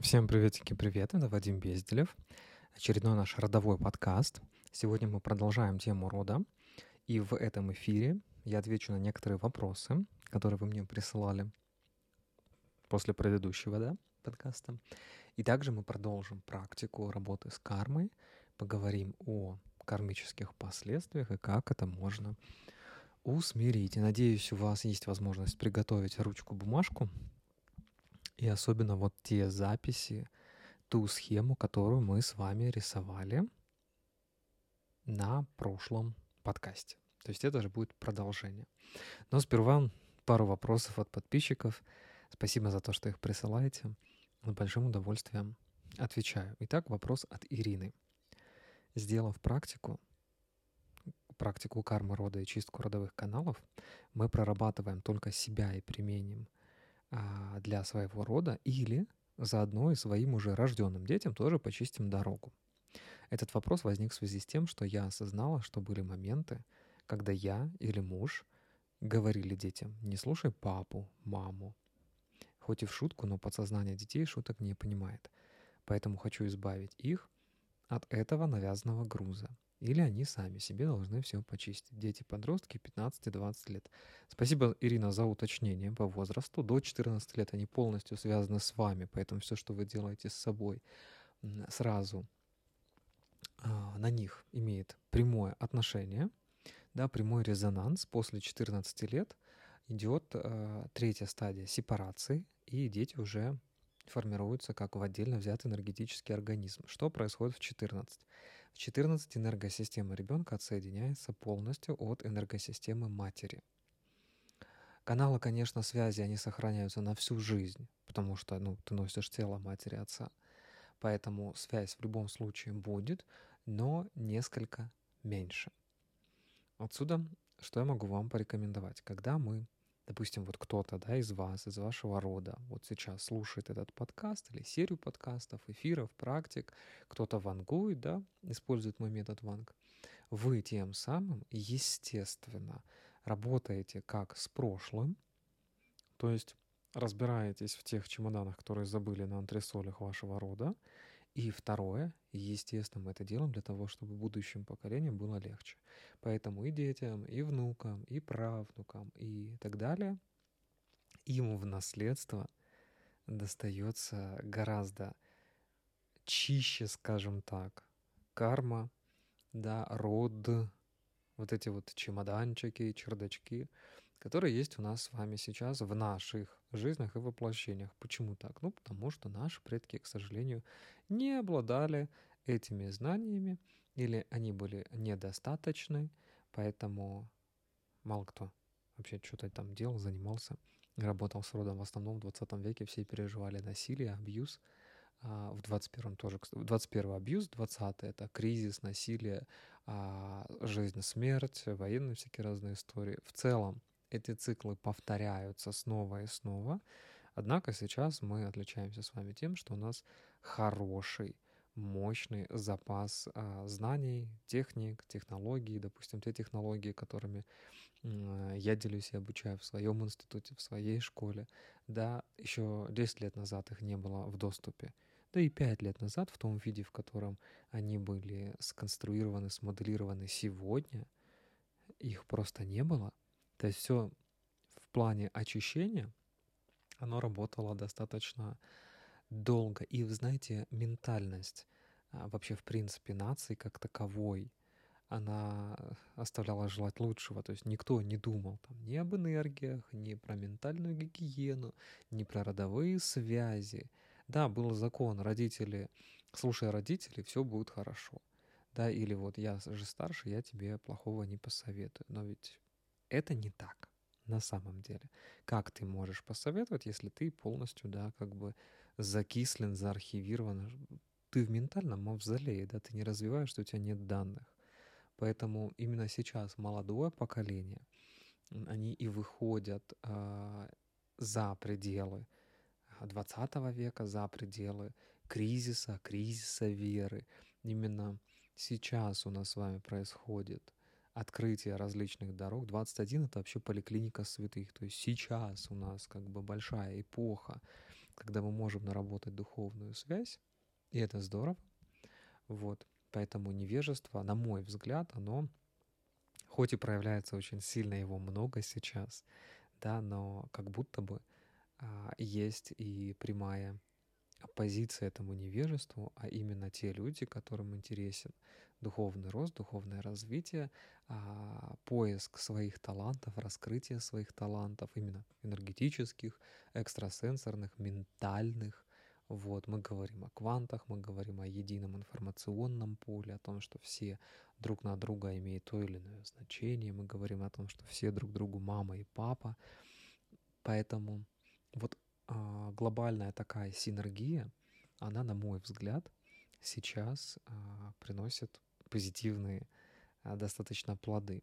Всем приветики, привет, это Вадим Безделев, очередной наш родовой подкаст. Сегодня мы продолжаем тему рода, и в этом эфире я отвечу на некоторые вопросы, которые вы мне присылали после предыдущего да, подкаста. И также мы продолжим практику работы с кармой, поговорим о кармических последствиях и как это можно усмирить. И надеюсь, у вас есть возможность приготовить ручку-бумажку, и особенно вот те записи, ту схему, которую мы с вами рисовали на прошлом подкасте. То есть это же будет продолжение. Но сперва пару вопросов от подписчиков. Спасибо за то, что их присылаете. С большим удовольствием отвечаю. Итак, вопрос от Ирины. Сделав практику, практику кармы рода и чистку родовых каналов, мы прорабатываем только себя и применим – а, для своего рода или заодно и своим уже рожденным детям тоже почистим дорогу. Этот вопрос возник в связи с тем, что я осознала, что были моменты, когда я или муж говорили детям «не слушай папу, маму». Хоть и в шутку, но подсознание детей шуток не понимает. Поэтому хочу избавить их от этого навязанного груза – или они сами себе должны все почистить. Дети-подростки 15-20 лет. Спасибо, Ирина, за уточнение по возрасту. До 14 лет они полностью связаны с вами, поэтому все, что вы делаете с собой, сразу а, на них имеет прямое отношение, да, прямой резонанс. После 14 лет идет э, третья стадия сепарации, и дети уже формируются как в отдельно взятый энергетический организм. Что происходит в 14? В 14 энергосистема ребенка отсоединяется полностью от энергосистемы матери. Каналы, конечно, связи, они сохраняются на всю жизнь, потому что ну, ты носишь тело матери отца. Поэтому связь в любом случае будет, но несколько меньше. Отсюда, что я могу вам порекомендовать? Когда мы допустим, вот кто-то да, из вас, из вашего рода, вот сейчас слушает этот подкаст или серию подкастов, эфиров, практик, кто-то вангует, да, использует мой метод ванг, вы тем самым, естественно, работаете как с прошлым, то есть разбираетесь в тех чемоданах, которые забыли на антресолях вашего рода, и второе, естественно, мы это делаем для того, чтобы будущим поколениям было легче. Поэтому и детям, и внукам, и правнукам, и так далее, им в наследство достается гораздо чище, скажем так, карма, да, род, вот эти вот чемоданчики, чердачки, которые есть у нас с вами сейчас в наших жизнях и воплощениях. Почему так? Ну, потому что наши предки, к сожалению, не обладали этими знаниями, или они были недостаточны, поэтому мало кто вообще что-то там делал, занимался, работал с родом. В основном в 20 веке все переживали насилие, абьюз, а в 21-м тоже, в 21 абьюз, 20 это кризис, насилие, а, жизнь, смерть, военные всякие разные истории. В целом эти циклы повторяются снова и снова. Однако сейчас мы отличаемся с вами тем, что у нас хороший, мощный запас а, знаний, техник, технологий, допустим, те технологии, которыми э, я делюсь и обучаю в своем институте, в своей школе, да, еще 10 лет назад их не было в доступе, да и 5 лет назад в том виде, в котором они были сконструированы, смоделированы сегодня, их просто не было. То есть все в плане очищения, оно работало достаточно долго. И, знаете, ментальность а, вообще, в принципе, нации как таковой, она оставляла желать лучшего. То есть никто не думал там ни об энергиях, ни про ментальную гигиену, ни про родовые связи. Да, был закон, родители, слушая родителей, все будет хорошо. Да, или вот я же старше, я тебе плохого не посоветую. Но ведь это не так на самом деле. Как ты можешь посоветовать, если ты полностью, да, как бы закислен, заархивирован, ты в ментальном мавзолее, да, ты не развиваешь, что у тебя нет данных. Поэтому именно сейчас молодое поколение, они и выходят а, за пределы 20 века, за пределы кризиса, кризиса веры. Именно сейчас у нас с вами происходит открытие различных дорог. 21 — это вообще поликлиника святых. То есть сейчас у нас как бы большая эпоха, когда мы можем наработать духовную связь, и это здорово. Вот. Поэтому невежество, на мой взгляд, оно хоть и проявляется очень сильно, его много сейчас, да, но как будто бы а, есть и прямая оппозиция этому невежеству, а именно те люди, которым интересен духовный рост, духовное развитие, а, поиск своих талантов, раскрытие своих талантов, именно энергетических, экстрасенсорных, ментальных. Вот, мы говорим о квантах, мы говорим о едином информационном поле, о том, что все друг на друга имеют то или иное значение, мы говорим о том, что все друг другу мама и папа. Поэтому вот глобальная такая синергия, она, на мой взгляд, сейчас а, приносит позитивные а, достаточно плоды.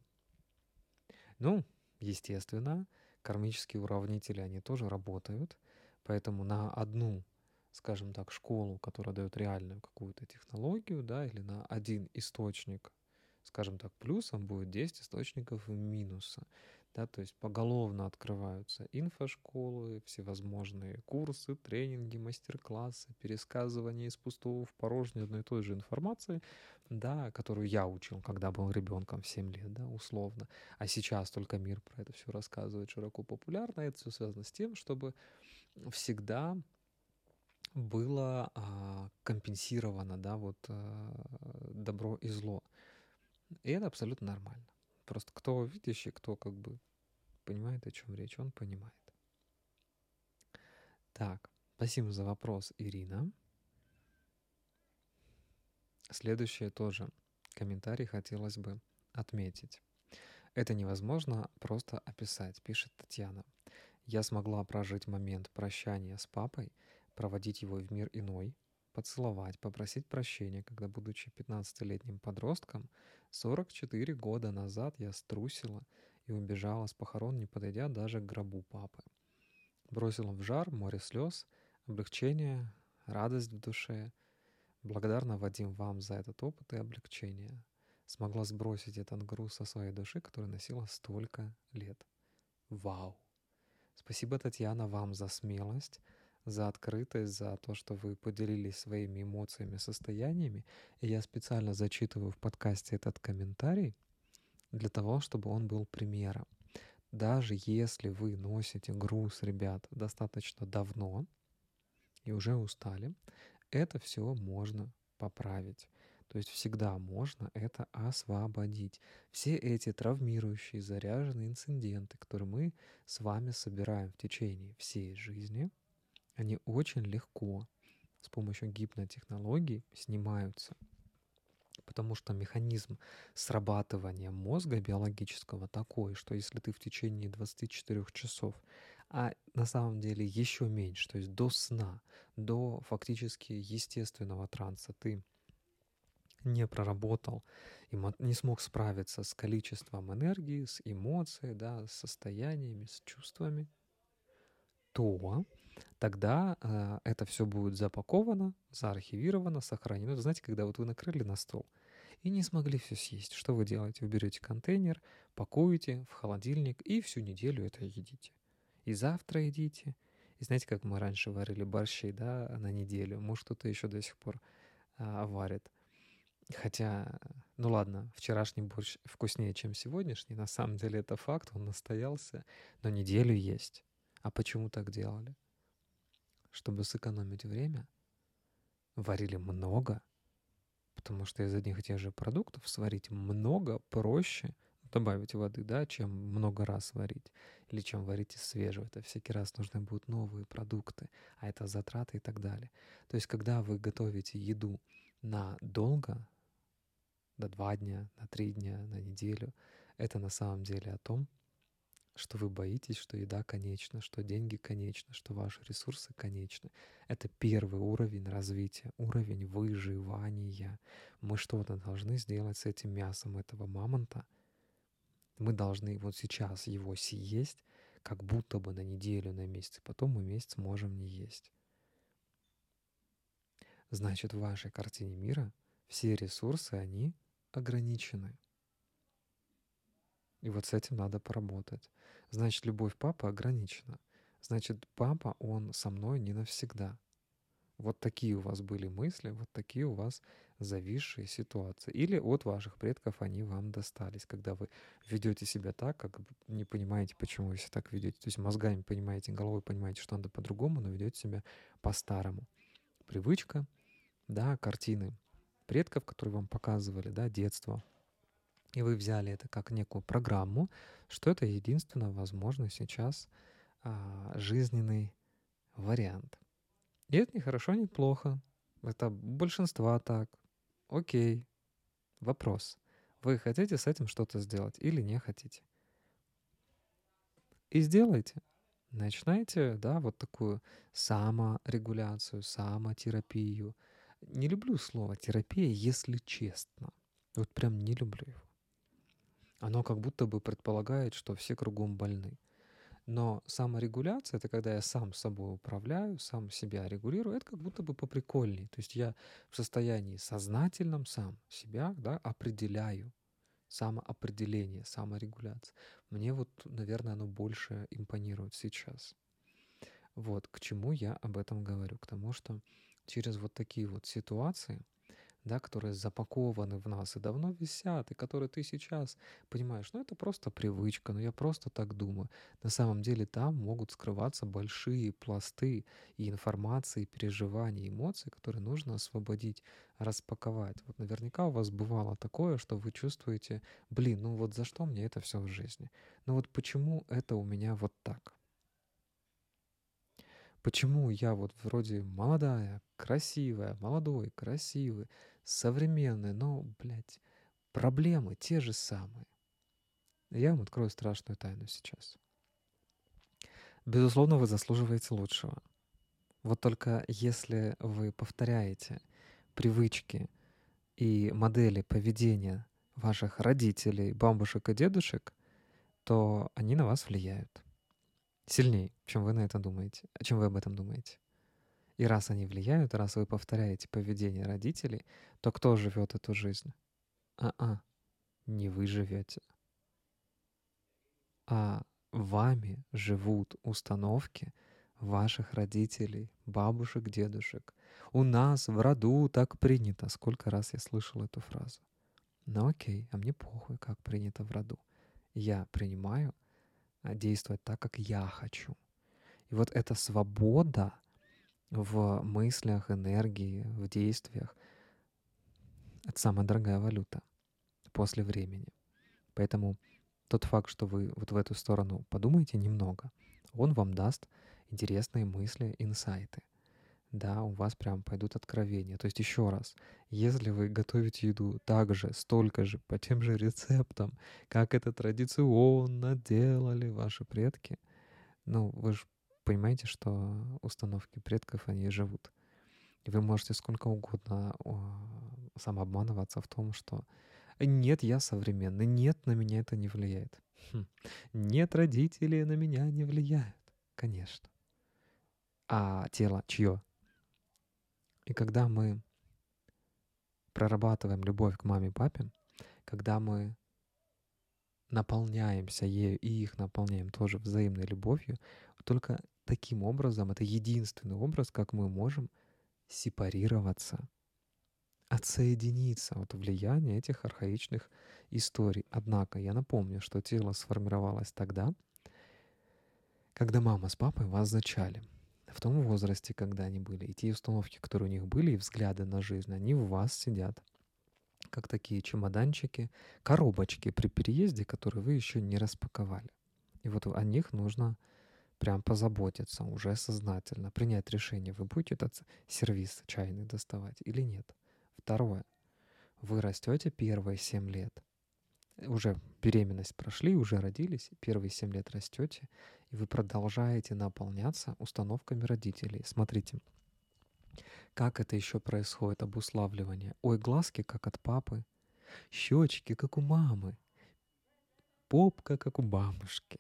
Ну, естественно, кармические уравнители, они тоже работают, поэтому на одну, скажем так, школу, которая дает реальную какую-то технологию, да, или на один источник, скажем так, плюсом будет 10 источников минуса да, то есть поголовно открываются инфошколы, всевозможные курсы, тренинги, мастер-классы, пересказывание из пустого в порожнее одной и той же информации, да, которую я учил, когда был ребенком в 7 лет, да, условно. А сейчас только мир про это все рассказывает широко популярно. Это все связано с тем, чтобы всегда было а, компенсировано, да, вот а, добро и зло. И это абсолютно нормально. Просто кто видящий, кто как бы понимает, о чем речь, он понимает. Так, спасибо за вопрос, Ирина. Следующее тоже комментарий хотелось бы отметить. Это невозможно просто описать, пишет Татьяна. Я смогла прожить момент прощания с папой, проводить его в мир иной, поцеловать, попросить прощения, когда, будучи 15-летним подростком, 44 года назад я струсила и убежала с похорон, не подойдя даже к гробу папы. Бросила в жар море слез, облегчение, радость в душе. Благодарна, Вадим, вам за этот опыт и облегчение. Смогла сбросить этот груз со своей души, который носила столько лет. Вау! Спасибо, Татьяна, вам за смелость, за открытость, за то, что вы поделились своими эмоциями, состояниями. И я специально зачитываю в подкасте этот комментарий, для того, чтобы он был примером. Даже если вы носите груз, ребят, достаточно давно и уже устали, это все можно поправить. То есть всегда можно это освободить. Все эти травмирующие, заряженные инциденты, которые мы с вами собираем в течение всей жизни, они очень легко с помощью гипнотехнологий снимаются потому что механизм срабатывания мозга биологического такой, что если ты в течение 24 часов, а на самом деле еще меньше, то есть до сна, до фактически естественного транса, ты не проработал и не смог справиться с количеством энергии, с эмоцией, да, с состояниями, с чувствами, то тогда э, это все будет запаковано, заархивировано, сохранено. Знаете, когда вот вы накрыли на стол и не смогли все съесть, что вы делаете? Вы берете контейнер, пакуете в холодильник и всю неделю это едите. И завтра едите. И знаете, как мы раньше варили борщи, да, на неделю? Может, кто-то еще до сих пор а, варит. Хотя, ну ладно, вчерашний борщ вкуснее, чем сегодняшний. На самом деле это факт, он настоялся, но неделю есть. А почему так делали? Чтобы сэкономить время, варили много, потому что из одних и тех же продуктов сварить много проще, добавить воды, да, чем много раз варить, или чем варить из свежего. Это всякий раз нужны будут новые продукты, а это затраты и так далее. То есть, когда вы готовите еду на долго, до два дня, на три дня, на неделю, это на самом деле о том, что вы боитесь, что еда конечна, что деньги конечны, что ваши ресурсы конечны. Это первый уровень развития, уровень выживания. Мы что-то должны сделать с этим мясом этого мамонта. Мы должны вот сейчас его съесть, как будто бы на неделю, на месяц, и потом мы месяц можем не есть. Значит, в вашей картине мира все ресурсы, они ограничены. И вот с этим надо поработать. Значит, любовь папы ограничена. значит, папа, он со мной не навсегда. Вот такие у вас были мысли, вот такие у вас зависшие ситуации. Или от ваших предков они вам достались, когда вы ведете себя так, как не понимаете, почему вы себя так ведете. То есть мозгами понимаете, головой понимаете, что надо по-другому, но ведете себя по-старому. Привычка, да, картины предков, которые вам показывали, да, детство. И вы взяли это как некую программу, что это единственно возможный сейчас а, жизненный вариант. И это не хорошо, не плохо. Это большинство так. Окей. Вопрос. Вы хотите с этим что-то сделать или не хотите? И сделайте. Начинайте, да, вот такую саморегуляцию, самотерапию. Не люблю слово терапия, если честно. Вот прям не люблю его. Оно как будто бы предполагает, что все кругом больны. Но саморегуляция — это когда я сам собой управляю, сам себя регулирую, это как будто бы поприкольней. То есть я в состоянии сознательном сам себя да, определяю. Самоопределение, саморегуляция. Мне вот, наверное, оно больше импонирует сейчас. Вот к чему я об этом говорю. К тому, что через вот такие вот ситуации — да, которые запакованы в нас и давно висят, и которые ты сейчас понимаешь, ну это просто привычка, ну я просто так думаю. На самом деле там могут скрываться большие пласты и информации, и переживаний, эмоций, которые нужно освободить, распаковать. Вот наверняка у вас бывало такое, что вы чувствуете, блин, ну вот за что мне это все в жизни? Ну вот почему это у меня вот так? Почему я вот вроде молодая, красивая, молодой, красивый, современный, но, блядь, проблемы те же самые. Я вам открою страшную тайну сейчас. Безусловно, вы заслуживаете лучшего. Вот только если вы повторяете привычки и модели поведения ваших родителей, бабушек и дедушек, то они на вас влияют сильнее, чем вы на это думаете, чем вы об этом думаете. И раз они влияют, раз вы повторяете поведение родителей, то кто живет эту жизнь? А-а, не вы живете. А вами живут установки ваших родителей, бабушек, дедушек. У нас в роду так принято. Сколько раз я слышал эту фразу. Ну окей, а мне похуй, как принято в роду. Я принимаю а, действовать так, как я хочу. И вот эта свобода в мыслях, энергии, в действиях — это самая дорогая валюта после времени. Поэтому тот факт, что вы вот в эту сторону подумаете немного, он вам даст интересные мысли, инсайты. Да, у вас прям пойдут откровения. То есть еще раз, если вы готовите еду так же, столько же, по тем же рецептам, как это традиционно делали ваши предки, ну, вы же понимаете, что установки предков, они живут. И вы можете сколько угодно самообманываться в том, что нет, я современный, нет, на меня это не влияет. Хм. Нет, родители на меня не влияют. Конечно. А тело чье? И когда мы прорабатываем любовь к маме и папе, когда мы наполняемся ею и их наполняем тоже взаимной любовью, только таким образом, это единственный образ, как мы можем сепарироваться, отсоединиться от влияния этих архаичных историй. Однако я напомню, что тело сформировалось тогда, когда мама с папой вас зачали — в том возрасте, когда они были, и те установки, которые у них были, и взгляды на жизнь, они в вас сидят как такие чемоданчики, коробочки при переезде, которые вы еще не распаковали. И вот о них нужно прям позаботиться уже сознательно, принять решение, вы будете этот сервис чайный доставать или нет. Второе. Вы растете первые 7 лет. Уже беременность прошли, уже родились, первые 7 лет растете, и вы продолжаете наполняться установками родителей. Смотрите, как это еще происходит, обуславливание. Ой, глазки, как от папы, щечки, как у мамы, попка, как у бабушки,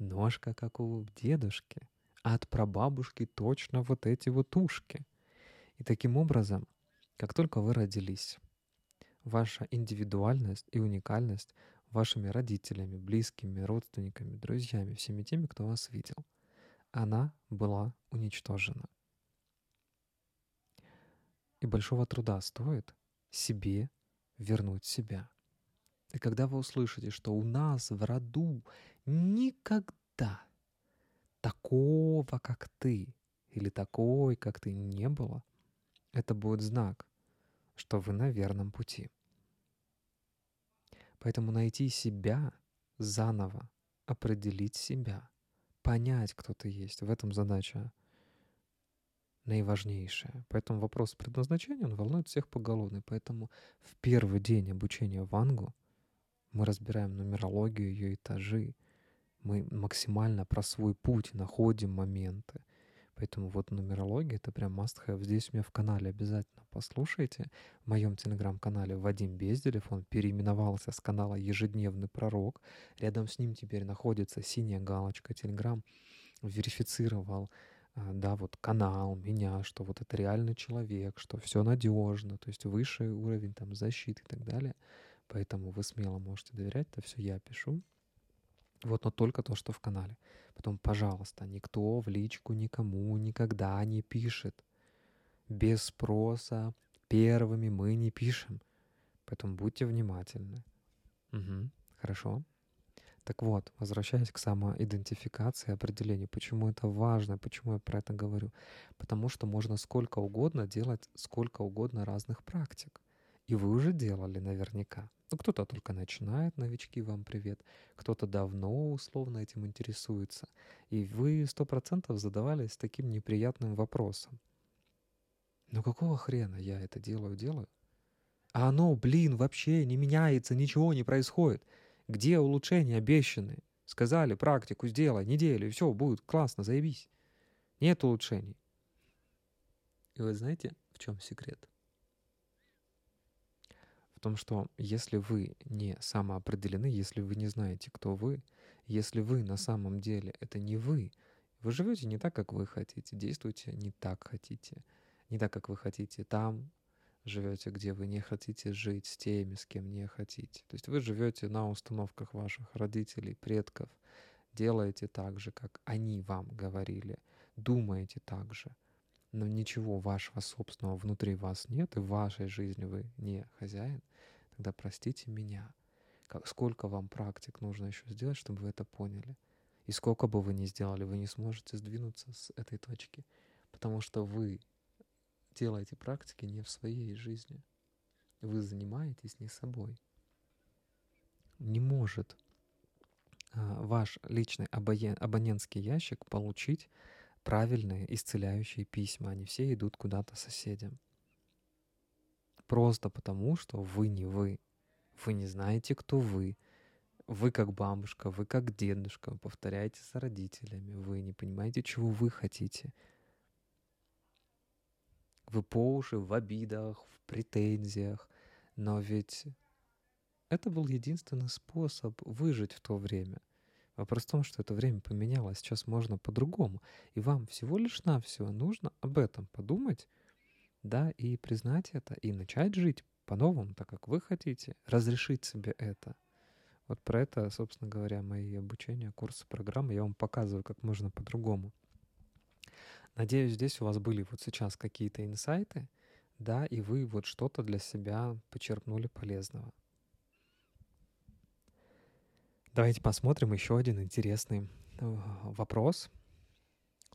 ножка, как у дедушки, а от прабабушки точно вот эти вот ушки. И таким образом, как только вы родились, ваша индивидуальность и уникальность вашими родителями, близкими, родственниками, друзьями, всеми теми, кто вас видел. она была уничтожена. И большого труда стоит себе вернуть себя. И когда вы услышите, что у нас в роду никогда такого, как ты, или такой, как ты, не было, это будет знак, что вы на верном пути. Поэтому найти себя заново, определить себя, понять, кто ты есть, в этом задача наиважнейшее. Поэтому вопрос предназначения, он волнует всех поголовно. Поэтому в первый день обучения Вангу мы разбираем нумерологию, ее этажи. Мы максимально про свой путь находим моменты. Поэтому вот нумерология — это прям must have. Здесь у меня в канале обязательно послушайте. В моем телеграм-канале Вадим Безделев, он переименовался с канала «Ежедневный пророк». Рядом с ним теперь находится синяя галочка. Телеграм верифицировал а, да, вот канал, меня, что вот это реальный человек, что все надежно, то есть высший уровень там защиты и так далее. Поэтому вы смело можете доверять, это все я пишу. Вот, но только то, что в канале. Потом, пожалуйста, никто в личку никому никогда не пишет. Без спроса первыми мы не пишем. Поэтому будьте внимательны. Угу, хорошо. Так вот, возвращаясь к самоидентификации, определению, почему это важно, почему я про это говорю? Потому что можно сколько угодно делать сколько угодно разных практик. И вы уже делали наверняка. Ну, кто-то только начинает, новички, вам привет. Кто-то давно условно этим интересуется. И вы сто процентов задавались таким неприятным вопросом. Ну какого хрена я это делаю, делаю? А оно, блин, вообще не меняется, ничего не происходит. Где улучшения обещанные? Сказали, практику сделай, неделю, и все, будет классно, заебись. Нет улучшений. И вы знаете, в чем секрет? Том, что если вы не самоопределены, если вы не знаете, кто вы, если вы на самом деле это не вы, вы живете не так, как вы хотите, действуете не так хотите, не так, как вы хотите там, живете, где вы не хотите жить с теми, с кем не хотите. То есть вы живете на установках ваших родителей, предков, делаете так же, как они вам говорили, думаете так же, но ничего вашего собственного внутри вас нет, и вашей жизни вы не хозяин, тогда простите меня. Как, сколько вам практик нужно еще сделать, чтобы вы это поняли? И сколько бы вы ни сделали, вы не сможете сдвинуться с этой точки, потому что вы делаете практики не в своей жизни. Вы занимаетесь не собой. Не может а, ваш личный абонентский ящик получить правильные исцеляющие письма. Они все идут куда-то соседям. Просто потому, что вы не вы. Вы не знаете, кто вы. Вы как бабушка, вы как дедушка, повторяете с родителями. Вы не понимаете, чего вы хотите вы по уши в обидах, в претензиях. Но ведь это был единственный способ выжить в то время. Вопрос в том, что это время поменялось, сейчас можно по-другому. И вам всего лишь навсего нужно об этом подумать, да, и признать это, и начать жить по-новому, так как вы хотите, разрешить себе это. Вот про это, собственно говоря, мои обучения, курсы, программы. Я вам показываю, как можно по-другому. Надеюсь, здесь у вас были вот сейчас какие-то инсайты, да, и вы вот что-то для себя почерпнули полезного. Давайте посмотрим еще один интересный э, вопрос,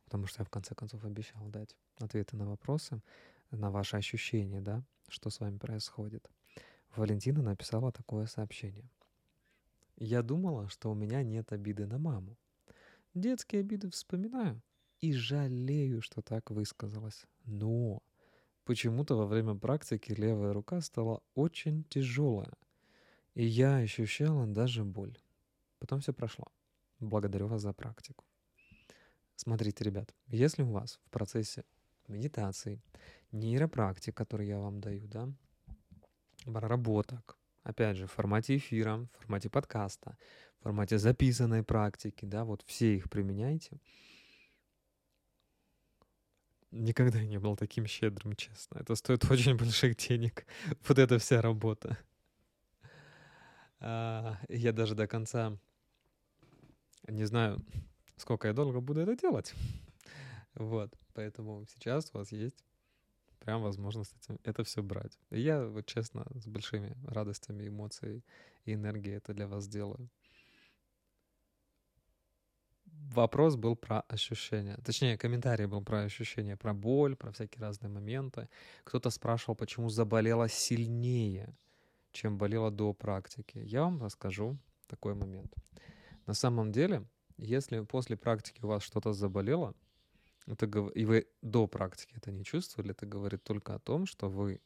потому что я в конце концов обещал дать ответы на вопросы, на ваши ощущения, да, что с вами происходит. Валентина написала такое сообщение. Я думала, что у меня нет обиды на маму. Детские обиды вспоминаю, и жалею, что так высказалась. Но почему-то во время практики левая рука стала очень тяжелая, и я ощущала даже боль. Потом все прошло. Благодарю вас за практику. Смотрите, ребят, если у вас в процессе медитации, нейропрактик, который я вам даю, да, работок, опять же, в формате эфира, в формате подкаста, в формате записанной практики, да, вот все их применяйте — никогда не был таким щедрым, честно. Это стоит очень больших денег. Вот эта вся работа. А, я даже до конца не знаю, сколько я долго буду это делать. Вот, поэтому сейчас у вас есть прям возможность этим, это все брать. И я, вот честно, с большими радостями, эмоциями и энергией это для вас делаю. Вопрос был про ощущения. Точнее, комментарий был про ощущения, про боль, про всякие разные моменты. Кто-то спрашивал, почему заболела сильнее, чем болела до практики. Я вам расскажу такой момент. На самом деле, если после практики у вас что-то заболело, это, и вы до практики это не чувствовали, это говорит только о том, что вы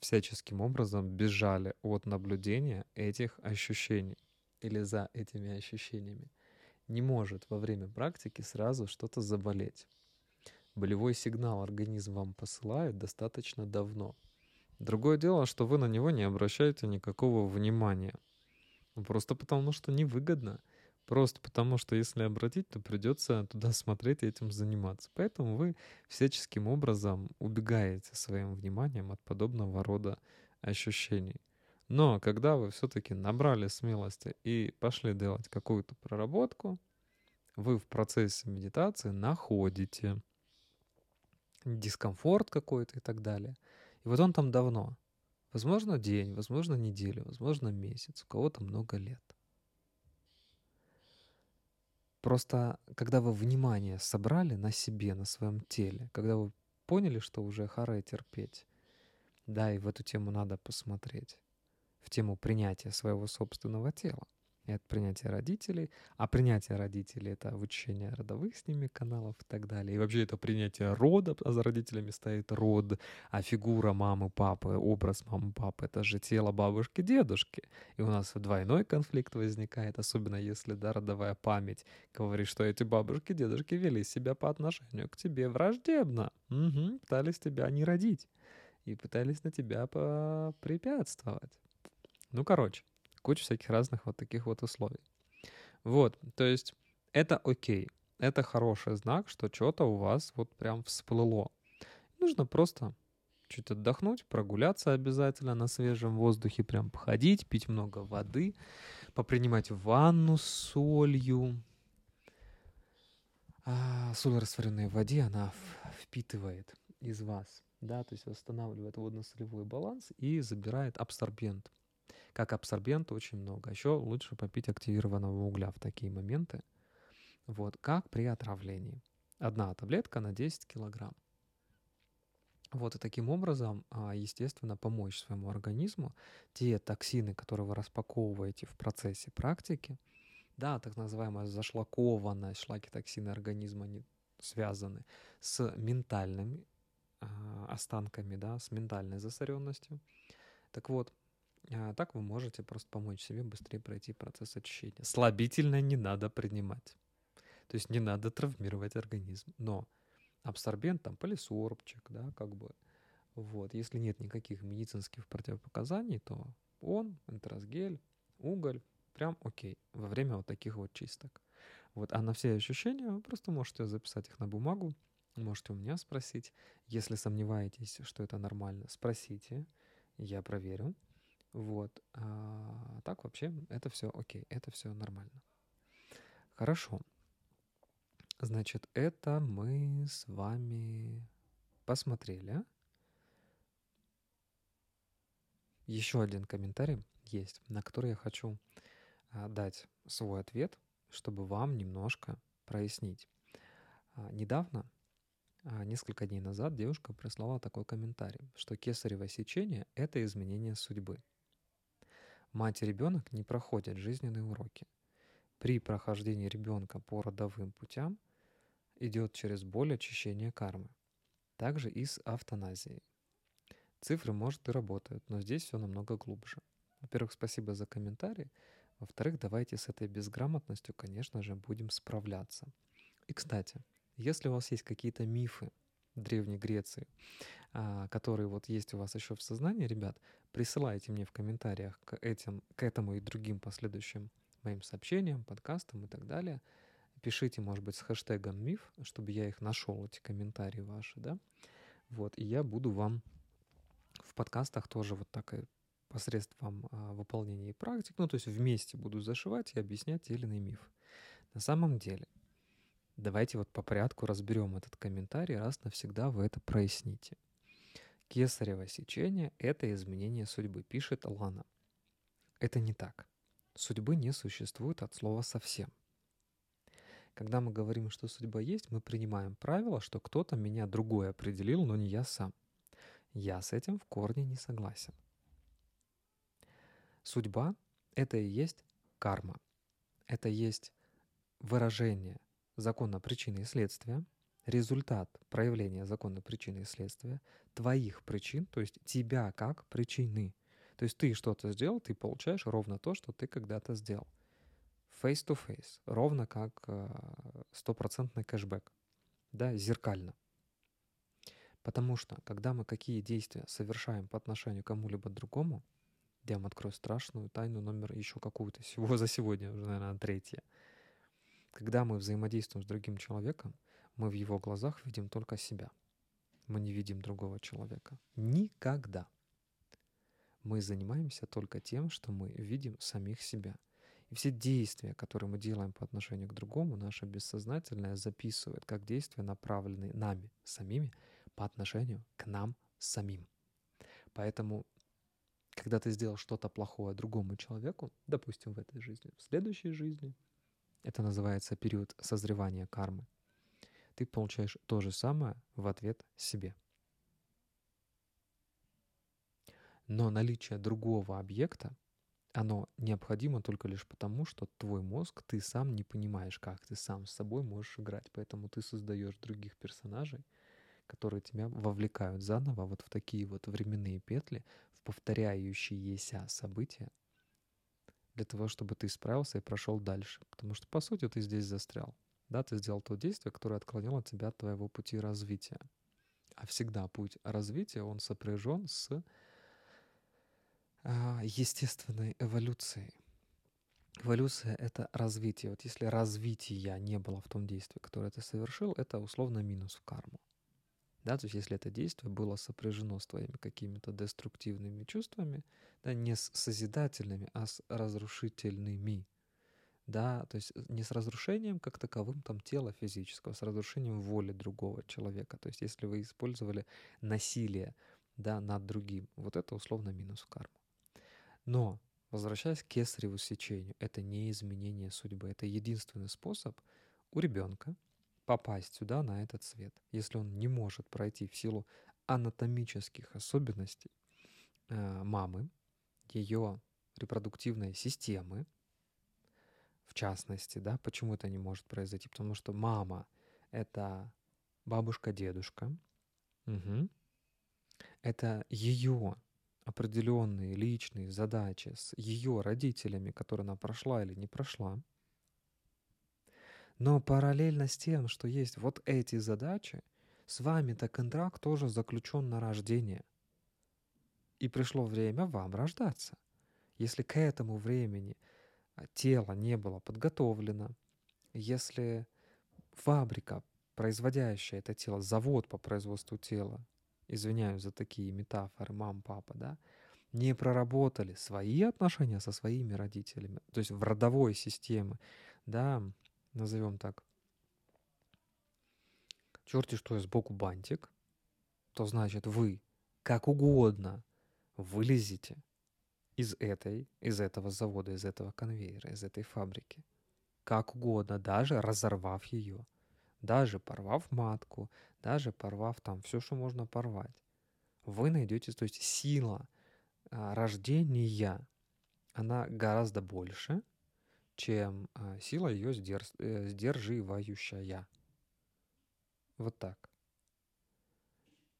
всяческим образом бежали от наблюдения этих ощущений или за этими ощущениями. Не может во время практики сразу что-то заболеть. Болевой сигнал организм вам посылает достаточно давно. Другое дело, что вы на него не обращаете никакого внимания. Просто потому, что невыгодно – Просто потому, что если обратить, то придется туда смотреть и этим заниматься. Поэтому вы всяческим образом убегаете своим вниманием от подобного рода ощущений. Но когда вы все-таки набрали смелости и пошли делать какую-то проработку, вы в процессе медитации находите дискомфорт какой-то и так далее. И вот он там давно. Возможно, день, возможно, неделю, возможно, месяц, у кого-то много лет. Просто когда вы внимание собрали на себе, на своем теле, когда вы поняли, что уже харе терпеть, да, и в эту тему надо посмотреть, в тему принятия своего собственного тела это принятие родителей, а принятие родителей — это вычищение родовых с ними каналов и так далее. И вообще это принятие рода, а за родителями стоит род, а фигура мамы, папы, образ мамы, папы — это же тело бабушки, дедушки. И у нас двойной конфликт возникает, особенно если, да, родовая память говорит, что эти бабушки, дедушки вели себя по отношению к тебе враждебно, угу, пытались тебя не родить и пытались на тебя препятствовать. Ну, короче, куча всяких разных вот таких вот условий. Вот, то есть это окей, это хороший знак, что что-то у вас вот прям всплыло. Нужно просто чуть отдохнуть, прогуляться обязательно на свежем воздухе, прям походить, пить много воды, попринимать ванну с солью. А соль, растворенная в воде, она впитывает из вас, да, то есть восстанавливает водно-солевой баланс и забирает абсорбент как абсорбент очень много. Еще лучше попить активированного угля в такие моменты. Вот, как при отравлении. Одна таблетка на 10 килограмм. Вот и таким образом, а, естественно, помочь своему организму те токсины, которые вы распаковываете в процессе практики, да, так называемая зашлакованная шлаки токсины организма они связаны с ментальными э, останками, да, с ментальной засоренностью. Так вот, а так вы можете просто помочь себе быстрее пройти процесс очищения. Слабительное не надо принимать. То есть не надо травмировать организм. Но абсорбент, там, полисорбчик, да, как бы, вот, если нет никаких медицинских противопоказаний, то он, энтеросгель, уголь, прям окей, во время вот таких вот чисток. Вот, а на все ощущения вы просто можете записать их на бумагу, можете у меня спросить. Если сомневаетесь, что это нормально, спросите, я проверю. Вот. А так вообще это все окей, это все нормально. Хорошо. Значит, это мы с вами посмотрели. Еще один комментарий есть, на который я хочу а, дать свой ответ, чтобы вам немножко прояснить. А, недавно, а, несколько дней назад, девушка прислала такой комментарий, что кесарево сечение — это изменение судьбы. Мать и ребенок не проходят жизненные уроки. При прохождении ребенка по родовым путям идет через боль очищения кармы. Также и с автоназией. Цифры, может, и работают, но здесь все намного глубже. Во-первых, спасибо за комментарий. Во-вторых, давайте с этой безграмотностью, конечно же, будем справляться. И, кстати, если у вас есть какие-то мифы Древней Греции, которые вот есть у вас еще в сознании, ребят, присылайте мне в комментариях к, этим, к этому и другим последующим моим сообщениям, подкастам и так далее. Пишите, может быть, с хэштегом миф, чтобы я их нашел, эти комментарии ваши, да. Вот, и я буду вам в подкастах тоже вот так и посредством а, выполнения практик, ну, то есть вместе буду зашивать и объяснять те или иной миф. На самом деле, Давайте вот по порядку разберем этот комментарий, раз навсегда вы это проясните. Кесарево сечение – это изменение судьбы, пишет Лана. Это не так. Судьбы не существует от слова «совсем». Когда мы говорим, что судьба есть, мы принимаем правило, что кто-то меня другой определил, но не я сам. Я с этим в корне не согласен. Судьба — это и есть карма. Это есть выражение закона причины и следствия, результат проявления закона причины и следствия, твоих причин, то есть тебя как причины. То есть ты что-то сделал, ты получаешь ровно то, что ты когда-то сделал. Face to face, ровно как э, стопроцентный кэшбэк, да, зеркально. Потому что, когда мы какие действия совершаем по отношению к кому-либо другому, я вам открою страшную тайну номер еще какую-то, всего за сегодня, уже, наверное, третья. Когда мы взаимодействуем с другим человеком, мы в его глазах видим только себя. Мы не видим другого человека. Никогда. Мы занимаемся только тем, что мы видим самих себя. И все действия, которые мы делаем по отношению к другому, наше бессознательное записывает как действия, направленные нами самими по отношению к нам самим. Поэтому, когда ты сделал что-то плохое другому человеку, допустим, в этой жизни, в следующей жизни, это называется период созревания кармы, ты получаешь то же самое в ответ себе. Но наличие другого объекта, оно необходимо только лишь потому, что твой мозг, ты сам не понимаешь, как ты сам с собой можешь играть. Поэтому ты создаешь других персонажей, которые тебя вовлекают заново вот в такие вот временные петли, в повторяющиеся события, для того, чтобы ты справился и прошел дальше. Потому что, по сути, ты здесь застрял. Да, ты сделал то действие, которое отклонило тебя от твоего пути развития. А всегда путь развития, он сопряжен с а, естественной эволюцией. Эволюция — это развитие. Вот если развития не было в том действии, которое ты совершил, это условно минус в карму. Да, то есть если это действие было сопряжено с твоими какими-то деструктивными чувствами, да, не с созидательными, а с разрушительными, да, то есть не с разрушением как таковым там тела физического, с разрушением воли другого человека. То есть если вы использовали насилие, да, над другим, вот это условно минус в карму. Но, возвращаясь к кесареву сечению, это не изменение судьбы, это единственный способ у ребенка попасть сюда, на этот свет, если он не может пройти в силу анатомических особенностей э, мамы, ее репродуктивной системы, в частности, да, почему это не может произойти? Потому что мама — это бабушка-дедушка, угу. это ее определенные личные задачи с ее родителями, которые она прошла или не прошла. Но параллельно с тем, что есть вот эти задачи, с вами-то контракт тоже заключен на рождение. И пришло время вам рождаться. Если к этому времени тело не было подготовлено, если фабрика, производящая это тело, завод по производству тела, извиняюсь за такие метафоры, мам, папа, да, не проработали свои отношения со своими родителями, то есть в родовой системе, да, назовем так, черти что я сбоку бантик, то значит вы как угодно вылезете из этой, из этого завода, из этого конвейера, из этой фабрики. Как угодно, даже разорвав ее, даже порвав матку, даже порвав там все, что можно порвать. Вы найдете, то есть сила а, рождения, она гораздо больше, чем а, сила ее сдерж... Э, сдерживающая. Вот так.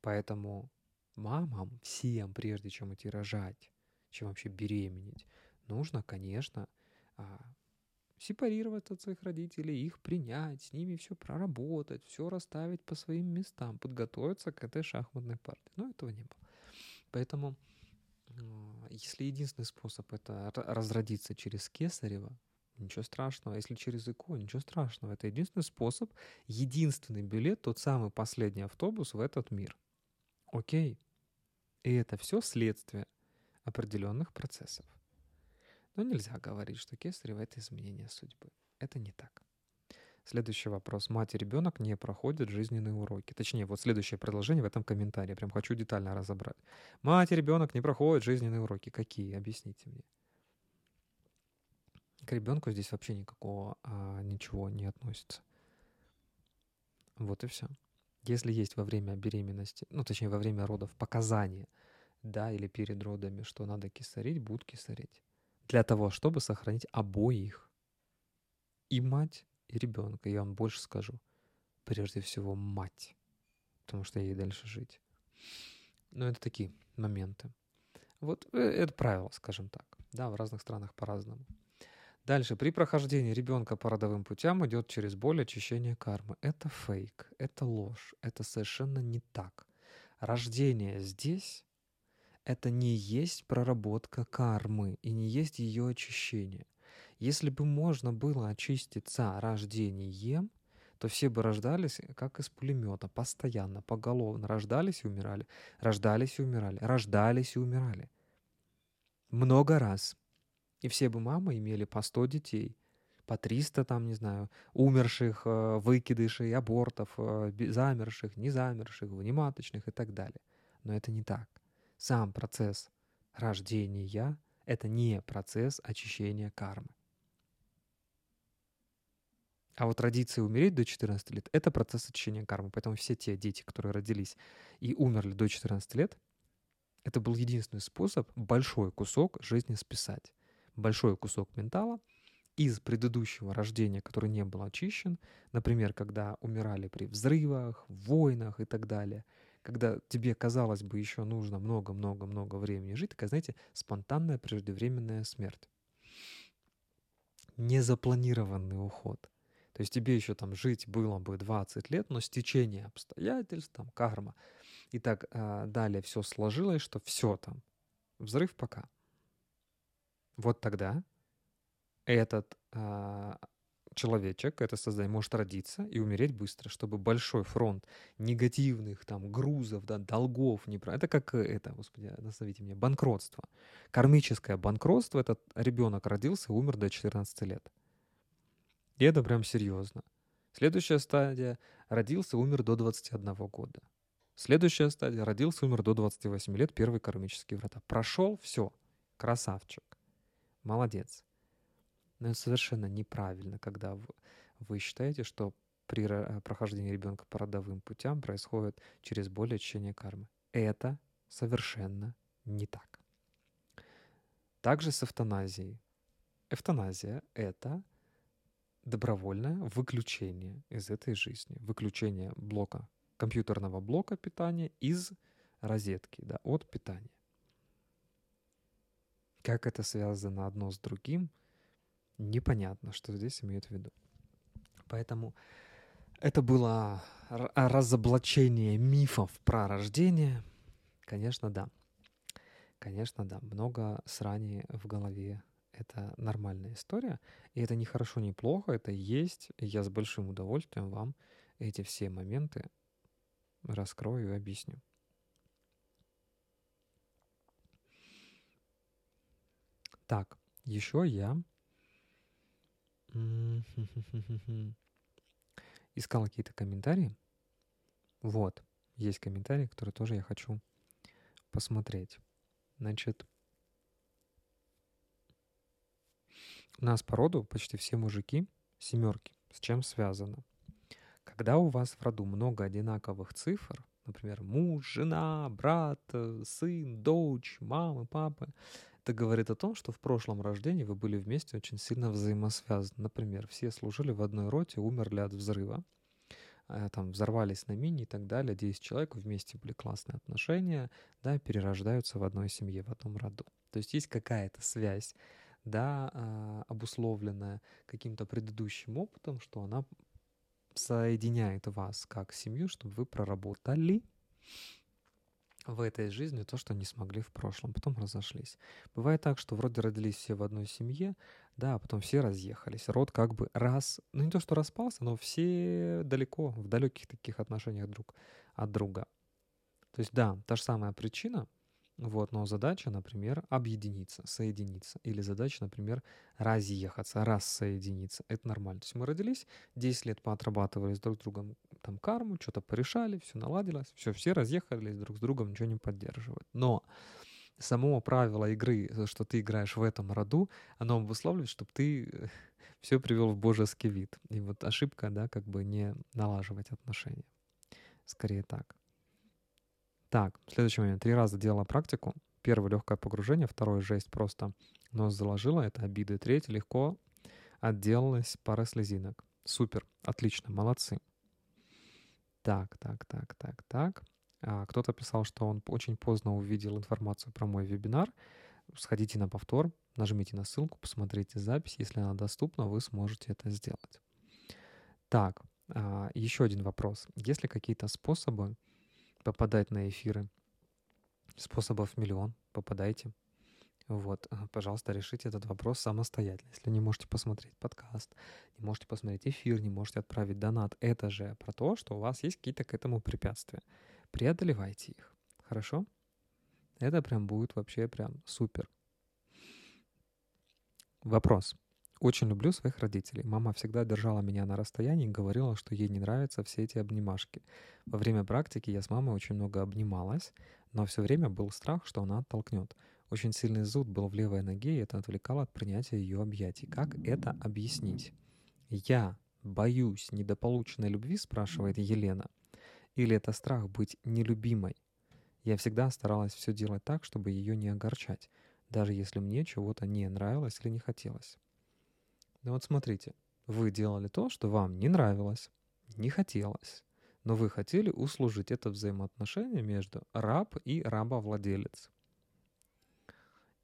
Поэтому мамам всем, прежде чем идти рожать, чем вообще беременеть, нужно, конечно, а, сепарироваться от своих родителей, их принять, с ними все проработать, все расставить по своим местам, подготовиться к этой шахматной партии. Но этого не было. Поэтому, а, если единственный способ это разродиться через Кесарева, Ничего страшного. Если через ИКО, ничего страшного. Это единственный способ, единственный билет, тот самый последний автобус в этот мир. Окей. И это все следствие определенных процессов. Но нельзя говорить, что Кесарево — это изменение судьбы. Это не так. Следующий вопрос. Мать и ребенок не проходят жизненные уроки. Точнее, вот следующее предложение в этом комментарии. Прям хочу детально разобрать. Мать и ребенок не проходят жизненные уроки. Какие? Объясните мне. К ребенку здесь вообще никакого а, ничего не относится. Вот и все. Если есть во время беременности, ну точнее во время родов показания, да, или перед родами, что надо кисарить, будут кисарить. Для того, чтобы сохранить обоих. И мать, и ребенка. Я вам больше скажу. Прежде всего мать. Потому что ей дальше жить. Но это такие моменты. Вот э, это правило, скажем так. Да, в разных странах по-разному. Дальше. При прохождении ребенка по родовым путям идет через боль очищение кармы. Это фейк, это ложь, это совершенно не так. Рождение здесь — это не есть проработка кармы и не есть ее очищение. Если бы можно было очиститься рождением, то все бы рождались как из пулемета, постоянно, поголовно. Рождались и умирали, рождались и умирали, рождались и умирали. Много раз. И все бы мамы имели по 100 детей, по 300 там, не знаю, умерших, э, выкидышей, абортов, э, замерших, не замерших, внематочных и так далее. Но это не так. Сам процесс рождения — это не процесс очищения кармы. А вот родиться и умереть до 14 лет — это процесс очищения кармы. Поэтому все те дети, которые родились и умерли до 14 лет, это был единственный способ большой кусок жизни списать большой кусок ментала из предыдущего рождения, который не был очищен, например, когда умирали при взрывах, войнах и так далее, когда тебе, казалось бы, еще нужно много-много-много времени жить, такая, знаете, спонтанная преждевременная смерть. Незапланированный уход. То есть тебе еще там жить было бы 20 лет, но стечение обстоятельств, там карма и так э, далее все сложилось, что все там, взрыв пока. Вот тогда этот э, человечек, это создание может родиться и умереть быстро, чтобы большой фронт негативных там грузов, да, долгов, не про... это как э, это, господи, назовите мне, банкротство. Кармическое банкротство, этот ребенок родился и умер до 14 лет. И это прям серьезно. Следующая стадия — родился, умер до 21 года. Следующая стадия — родился, умер до 28 лет, первый кармический врата. Прошел, все, красавчик молодец. Но это совершенно неправильно, когда вы, считаете, что при прохождении ребенка по родовым путям происходит через боль очищения кармы. Это совершенно не так. Также с эвтаназией. Эвтаназия — это добровольное выключение из этой жизни, выключение блока, компьютерного блока питания из розетки, да, от питания. Как это связано одно с другим, непонятно, что здесь имеют в виду. Поэтому это было разоблачение мифов про рождение. Конечно, да. Конечно, да. Много срани в голове. Это нормальная история. И это не хорошо, не плохо. Это есть. Я с большим удовольствием вам эти все моменты раскрою и объясню. Так, еще я искал какие-то комментарии. Вот, есть комментарии, которые тоже я хочу посмотреть. Значит, у нас по роду почти все мужики семерки. С чем связано? Когда у вас в роду много одинаковых цифр, например, муж, жена, брат, э, сын, дочь, мама, папа, это говорит о том, что в прошлом рождении вы были вместе очень сильно взаимосвязаны. Например, все служили в одной роте, умерли от взрыва, э, там взорвались на мини и так далее, 10 человек вместе были классные отношения, да, перерождаются в одной семье, в одном роду. То есть есть какая-то связь, да, а, обусловленная каким-то предыдущим опытом, что она соединяет вас как семью, чтобы вы проработали в этой жизни то, что не смогли в прошлом, потом разошлись. Бывает так, что вроде родились все в одной семье, да, а потом все разъехались. Род как бы раз, ну не то, что распался, но все далеко, в далеких таких отношениях друг от друга. То есть да, та же самая причина, Вот, но задача, например, объединиться, соединиться. Или задача, например, разъехаться, рассоединиться. Это нормально. То есть мы родились, 10 лет поотрабатывали с друг другом там карму, что-то порешали, все наладилось, все, все разъехались друг с другом, ничего не поддерживают. Но само правило игры, что ты играешь в этом роду, оно обусловливает, чтобы ты все привел в божеский вид. И вот ошибка, да, как бы не налаживать отношения. Скорее так. Так, следующий момент. Три раза делала практику. Первое — легкое погружение, второе — жесть просто нос заложила, это обиды. Третье — легко отделалась пара слезинок. Супер, отлично, молодцы. Так, так, так, так, так. А, кто-то писал, что он очень поздно увидел информацию про мой вебинар. Сходите на повтор, нажмите на ссылку, посмотрите запись. Если она доступна, вы сможете это сделать. Так, а, еще один вопрос. Есть ли какие-то способы попадать на эфиры? Способов миллион. Попадайте. Вот, пожалуйста, решите этот вопрос самостоятельно. Если не можете посмотреть подкаст, не можете посмотреть эфир, не можете отправить донат, это же про то, что у вас есть какие-то к этому препятствия. Преодолевайте их. Хорошо? Это прям будет вообще прям супер. Вопрос. Очень люблю своих родителей. Мама всегда держала меня на расстоянии и говорила, что ей не нравятся все эти обнимашки. Во время практики я с мамой очень много обнималась, но все время был страх, что она оттолкнет. Очень сильный зуд был в левой ноге, и это отвлекало от принятия ее объятий. Как это объяснить? «Я боюсь недополученной любви?» — спрашивает Елена. Или это страх быть нелюбимой? Я всегда старалась все делать так, чтобы ее не огорчать, даже если мне чего-то не нравилось или не хотелось. Ну вот смотрите, вы делали то, что вам не нравилось, не хотелось, но вы хотели услужить это взаимоотношение между раб и рабовладелец.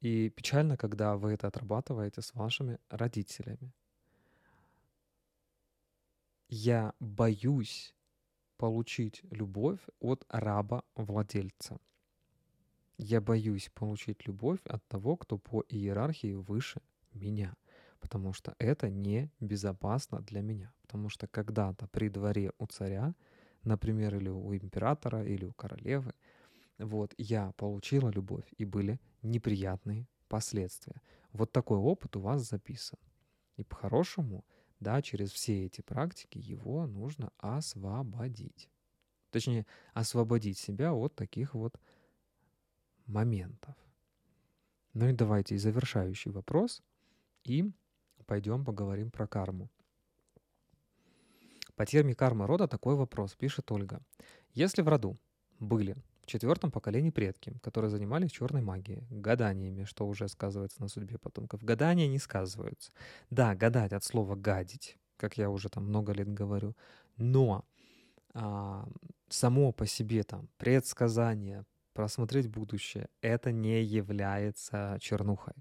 И печально, когда вы это отрабатываете с вашими родителями. Я боюсь получить любовь от раба-владельца. Я боюсь получить любовь от того, кто по иерархии выше меня, потому что это не безопасно для меня. Потому что когда-то при дворе у царя, например, или у императора, или у королевы, вот я получила любовь, и были неприятные последствия. Вот такой опыт у вас записан. И по-хорошему да, через все эти практики его нужно освободить. Точнее, освободить себя от таких вот моментов. Ну и давайте завершающий вопрос, и пойдем поговорим про карму. По термине карма рода такой вопрос, пишет Ольга. Если в роду были в четвертом поколении предки, которые занимались черной магией, гаданиями, что уже сказывается на судьбе потомков. Гадания не сказываются. Да, гадать от слова «гадить», как я уже там много лет говорю, но а, само по себе там предсказание, просмотреть будущее, это не является чернухой.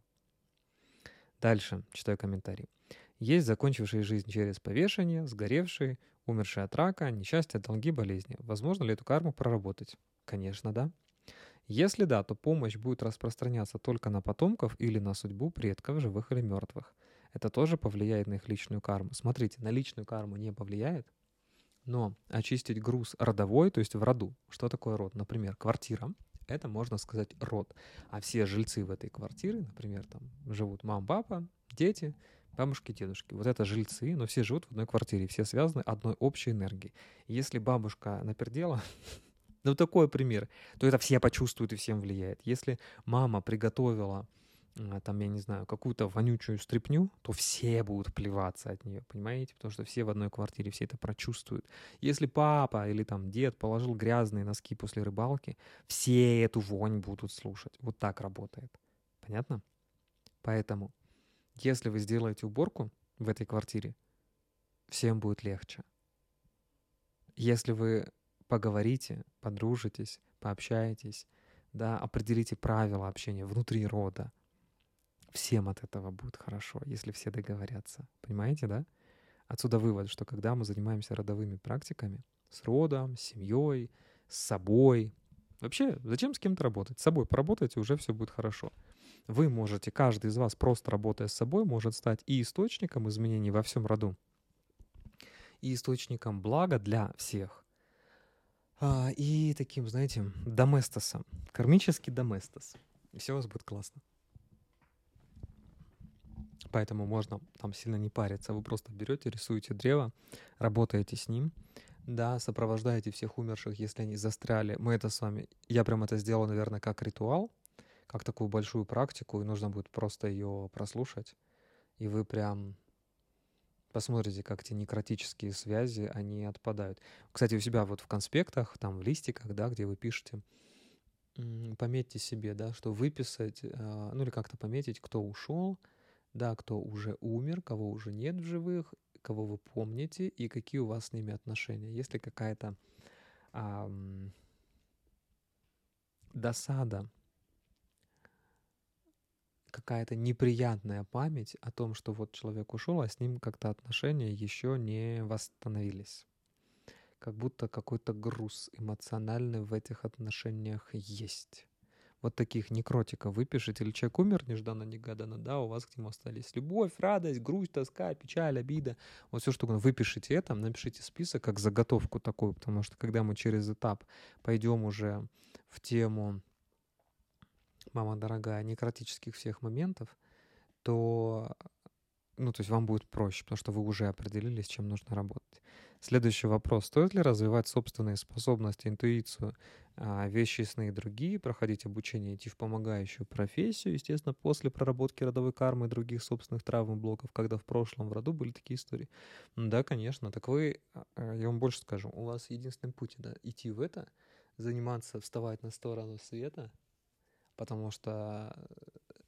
Дальше читаю комментарий. Есть закончившие жизнь через повешение, сгоревшие, умершие от рака, несчастья, долги, болезни. Возможно ли эту карму проработать? Конечно, да. Если да, то помощь будет распространяться только на потомков или на судьбу предков, живых или мертвых. Это тоже повлияет на их личную карму. Смотрите, на личную карму не повлияет, но очистить груз родовой, то есть в роду. Что такое род? Например, квартира. Это, можно сказать, род. А все жильцы в этой квартире, например, там живут мама, папа, дети, бабушки, дедушки. Вот это жильцы, но все живут в одной квартире, все связаны одной общей энергией. если бабушка напердела, Ну, такой пример. То это все почувствуют и всем влияет. Если мама приготовила а, там, я не знаю, какую-то вонючую стряпню, то все будут плеваться от нее, понимаете? Потому что все в одной квартире, все это прочувствуют. Если папа или там дед положил грязные носки после рыбалки, все эту вонь будут слушать. Вот так работает. Понятно? Поэтому, если вы сделаете уборку в этой квартире, всем будет легче. Если вы поговорите, подружитесь, пообщаетесь, да, определите правила общения внутри рода. Всем от этого будет хорошо, если все договорятся. Понимаете, да? Отсюда вывод, что когда мы занимаемся родовыми практиками, с родом, с семьей, с собой, вообще зачем с кем-то работать? С собой поработайте, уже все будет хорошо. Вы можете, каждый из вас, просто работая с собой, может стать и источником изменений во всем роду, и источником блага для всех. А, и таким, знаете, доместосом, кармический доместос. И все у вас будет классно. Поэтому можно там сильно не париться. Вы просто берете, рисуете древо, работаете с ним, да, сопровождаете всех умерших, если они застряли. Мы это с вами... Я прям это сделал, наверное, как ритуал, как такую большую практику, и нужно будет просто ее прослушать. И вы прям посмотрите, как эти некротические связи, они отпадают. Кстати, у себя вот в конспектах, там в листиках, да, где вы пишете, пометьте себе, да, что выписать, а, ну или как-то пометить, кто ушел, да, кто уже умер, кого уже нет в живых, кого вы помните и какие у вас с ними отношения. Если какая-то ам, досада, какая-то неприятная память о том, что вот человек ушел, а с ним как-то отношения еще не восстановились. Как будто какой-то груз эмоциональный в этих отношениях есть. Вот таких некротиков выпишите, или человек умер нежданно-негаданно, да, у вас к нему остались любовь, радость, грусть, тоска, печаль, обида, вот все, что угодно, выпишите это, напишите список как заготовку такую, потому что когда мы через этап пойдем уже в тему, мама дорогая, некротических всех моментов, то ну, то есть вам будет проще, потому что вы уже определились, чем нужно работать. Следующий вопрос. Стоит ли развивать собственные способности, интуицию, а, вещи, сны и другие, проходить обучение, идти в помогающую профессию, естественно, после проработки родовой кармы и других собственных травм и блоков, когда в прошлом в роду были такие истории? Да, конечно. Так вы, а, а, я вам больше скажу, у вас единственный путь да, идти в это, заниматься, вставать на сторону света, потому что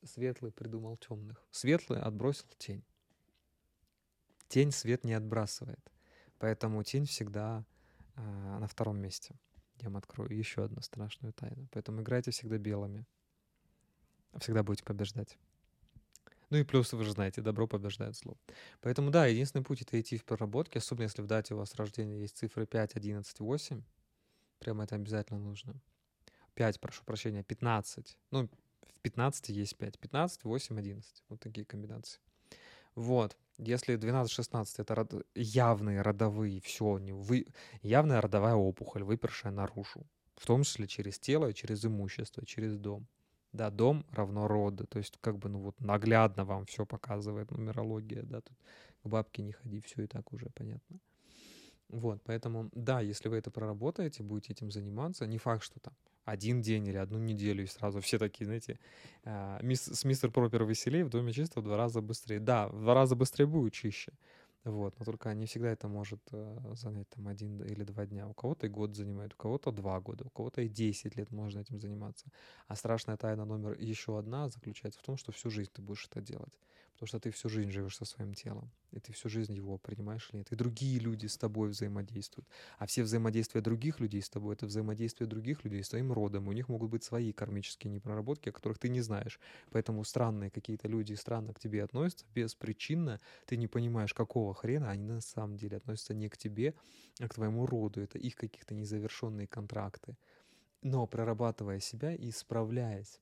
светлый придумал темных. Светлый отбросил тень тень свет не отбрасывает. Поэтому тень всегда э, на втором месте. Я вам открою еще одну страшную тайну. Поэтому играйте всегда белыми. Всегда будете побеждать. Ну и плюс, вы же знаете, добро побеждает зло. Поэтому да, единственный путь это идти в проработке, особенно если в дате у вас рождения есть цифры 5, 11, 8. Прямо это обязательно нужно. 5, прошу прощения, 15. Ну, в 15 есть 5. 15, 8, 11. Вот такие комбинации. Вот. Если 12-16 это род... явные родовые, все, вы... явная родовая опухоль, выпершая наружу, в том числе через тело, через имущество, через дом. Да, дом равно роды, то есть как бы, ну вот наглядно вам все показывает нумерология, да, тут к бабке не ходи, все и так уже понятно. Вот, поэтому, да, если вы это проработаете, будете этим заниматься, не факт, что там один день или одну неделю, и сразу все такие, знаете, а, с мистер Пропер веселее, в доме чисто в два раза быстрее. Да, в два раза быстрее будет чище. Вот, но только не всегда это может э, занять там один или два дня. У кого-то и год занимает, у кого-то два года, у кого-то и десять лет можно этим заниматься. А страшная тайна номер еще одна заключается в том, что всю жизнь ты будешь это делать. Потому что ты всю жизнь живешь со своим телом, и ты всю жизнь его принимаешь или нет. И другие люди с тобой взаимодействуют. А все взаимодействия других людей с тобой — это взаимодействие других людей с твоим родом. У них могут быть свои кармические непроработки, о которых ты не знаешь. Поэтому странные какие-то люди странно к тебе относятся беспричинно. Ты не понимаешь, какого хрена они на самом деле относятся не к тебе, а к твоему роду. Это их каких-то незавершенные контракты. Но прорабатывая себя и справляясь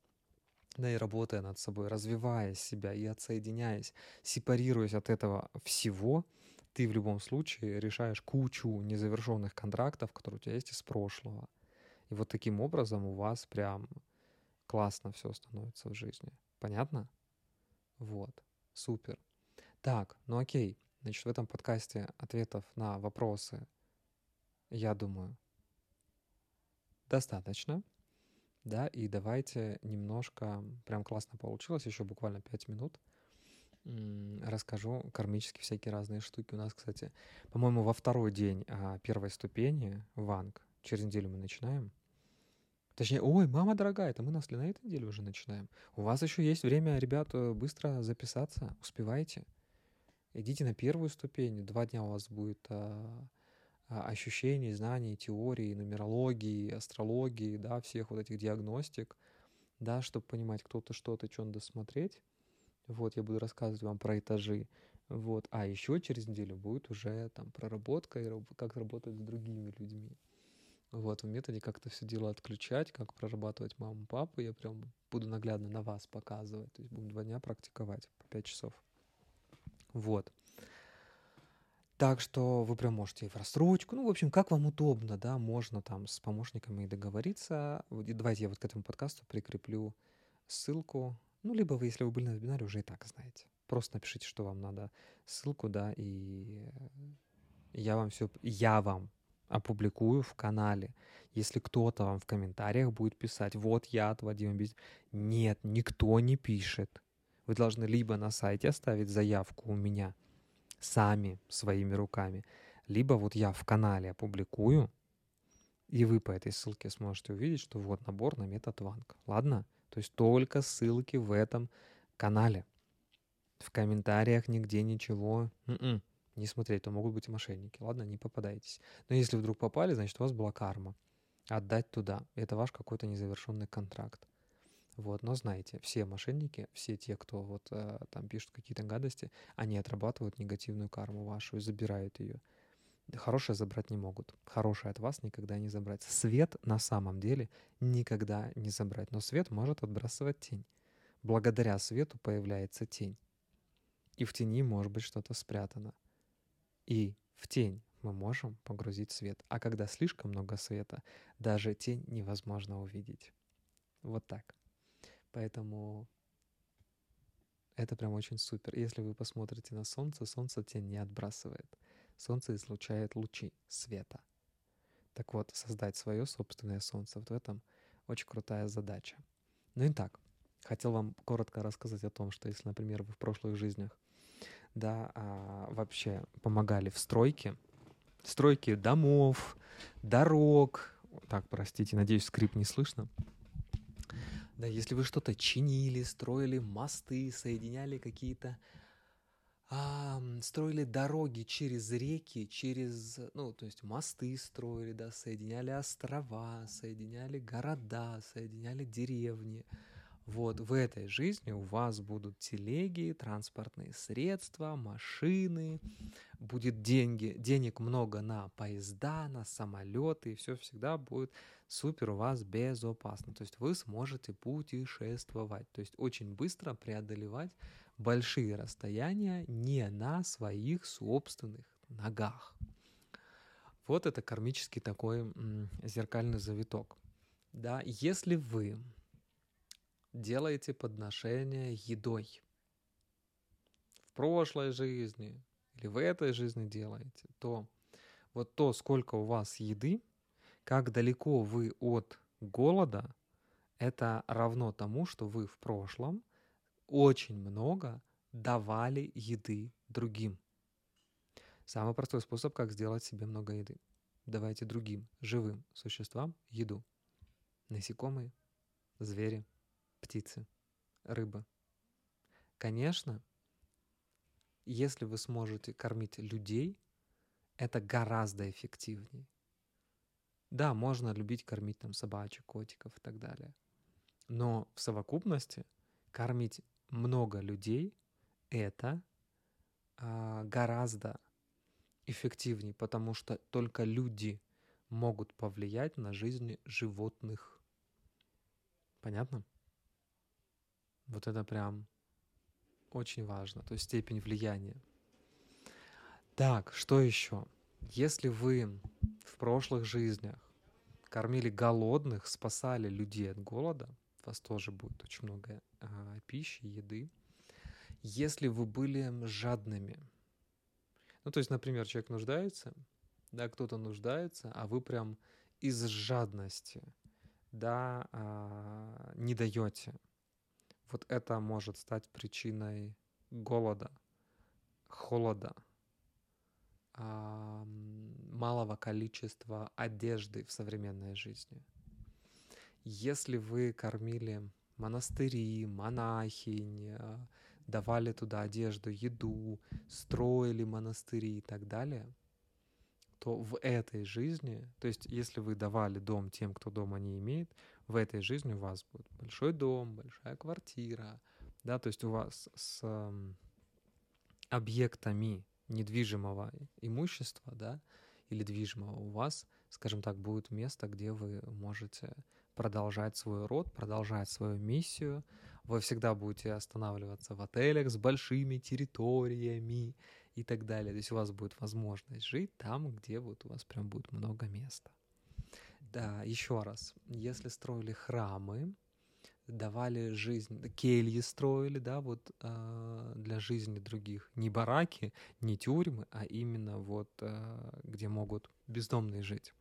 да, и работая над собой, развивая себя и отсоединяясь, сепарируясь от этого всего, ты в любом случае решаешь кучу незавершенных контрактов, которые у тебя есть из прошлого. И вот таким образом у вас прям классно все становится в жизни. Понятно? Вот. Супер. Так, ну окей. Значит, в этом подкасте ответов на вопросы, я думаю, достаточно да, и давайте немножко, прям классно получилось, еще буквально 5 минут, расскажу кармически всякие разные штуки. У нас, кстати, по-моему, во второй день а, первой ступени Ванг, через неделю мы начинаем, Точнее, ой, мама дорогая, это мы ли на этой неделе уже начинаем? У вас еще есть время, ребята, быстро записаться, успевайте. Идите на первую ступень, два дня у вас будет а, ощущений, знаний, теории, нумерологии, астрологии, да, всех вот этих диагностик, да, чтобы понимать, кто-то что-то, что надо смотреть. Вот, я буду рассказывать вам про этажи. Вот, а еще через неделю будет уже там проработка и как работать с другими людьми. Вот, в методе как это все дело отключать, как прорабатывать маму, папу, я прям буду наглядно на вас показывать. То есть будем два дня практиковать по пять часов. Вот. Так что вы прям можете и в рассрочку, ну, в общем, как вам удобно, да, можно там с помощниками договориться. Давайте я вот к этому подкасту прикреплю ссылку. Ну, либо вы, если вы были на вебинаре, уже и так знаете. Просто напишите, что вам надо, ссылку, да, и я вам все, я вам опубликую в канале. Если кто-то вам в комментариях будет писать, вот я от Вадима Без... Нет, никто не пишет. Вы должны либо на сайте оставить заявку у меня сами своими руками, либо вот я в канале опубликую, и вы по этой ссылке сможете увидеть, что вот набор на метод Ванг. Ладно? То есть только ссылки в этом канале. В комментариях нигде ничего. М-м не смотреть, то могут быть мошенники. Ладно, не попадайтесь. Но если вдруг попали, значит, у вас была карма. Отдать туда. Это ваш какой-то незавершенный контракт. Вот, но знаете, все мошенники, все те, кто вот э, там пишут какие-то гадости, они отрабатывают негативную карму вашу и забирают ее. Хорошее забрать не могут. Хорошее от вас никогда не забрать. Свет на самом деле никогда не забрать. Но свет может отбрасывать тень. Благодаря свету появляется тень. И в тени может быть что-то спрятано. И в тень мы можем погрузить свет. А когда слишком много света, даже тень невозможно увидеть. Вот так. Поэтому это прям очень супер. Если вы посмотрите на Солнце, Солнце тень не отбрасывает. Солнце излучает лучи света. Так вот, создать свое собственное Солнце, вот в этом очень крутая задача. Ну и так, хотел вам коротко рассказать о том, что если, например, вы в прошлых жизнях да, а, вообще помогали в стройке, стройке домов, дорог. Так, простите, надеюсь, скрип не слышно. Да, если вы что-то чинили, строили мосты, соединяли какие-то, а, строили дороги через реки, через, ну, то есть мосты строили, да, соединяли острова, соединяли города, соединяли деревни, вот в этой жизни у вас будут телеги, транспортные средства, машины, будет деньги, денег много на поезда, на самолеты, и все всегда будет супер у вас безопасно. То есть вы сможете путешествовать, то есть очень быстро преодолевать большие расстояния не на своих собственных ногах. Вот это кармический такой зеркальный завиток. Да, если вы делаете подношение едой. В прошлой жизни или в этой жизни делаете, то вот то, сколько у вас еды, как далеко вы от голода, это равно тому, что вы в прошлом очень много давали еды другим. Самый простой способ, как сделать себе много еды. Давайте другим живым существам еду. Насекомые, звери, птицы, рыбы. Конечно, если вы сможете кормить людей, это гораздо эффективнее. Да, можно любить кормить там собачек, котиков и так далее. Но в совокупности кормить много людей это а, гораздо эффективнее, потому что только люди могут повлиять на жизнь животных. Понятно? Вот это прям очень важно, то есть степень влияния. Так, что еще? Если вы в прошлых жизнях кормили голодных, спасали людей от голода, у вас тоже будет очень много а, пищи, еды. Если вы были жадными, ну то есть, например, человек нуждается, да, кто-то нуждается, а вы прям из жадности, да, а, не даете, вот это может стать причиной голода, холода, малого количества одежды в современной жизни. Если вы кормили монастыри, монахинь, а, давали туда одежду, еду, строили монастыри и так далее, то в этой жизни, то есть если вы давали дом тем, кто дома не имеет, в этой жизни у вас будет большой дом, большая квартира, да, то есть у вас с объектами недвижимого имущества, да, или движимого у вас, скажем так, будет место, где вы можете продолжать свой род, продолжать свою миссию. Вы всегда будете останавливаться в отелях с большими территориями и так далее. То есть у вас будет возможность жить там, где вот у вас прям будет много места. Да, еще раз, если строили храмы, давали жизнь, кельи строили, да, вот э, для жизни других. Не бараки, не тюрьмы, а именно вот э, где могут бездомные жить,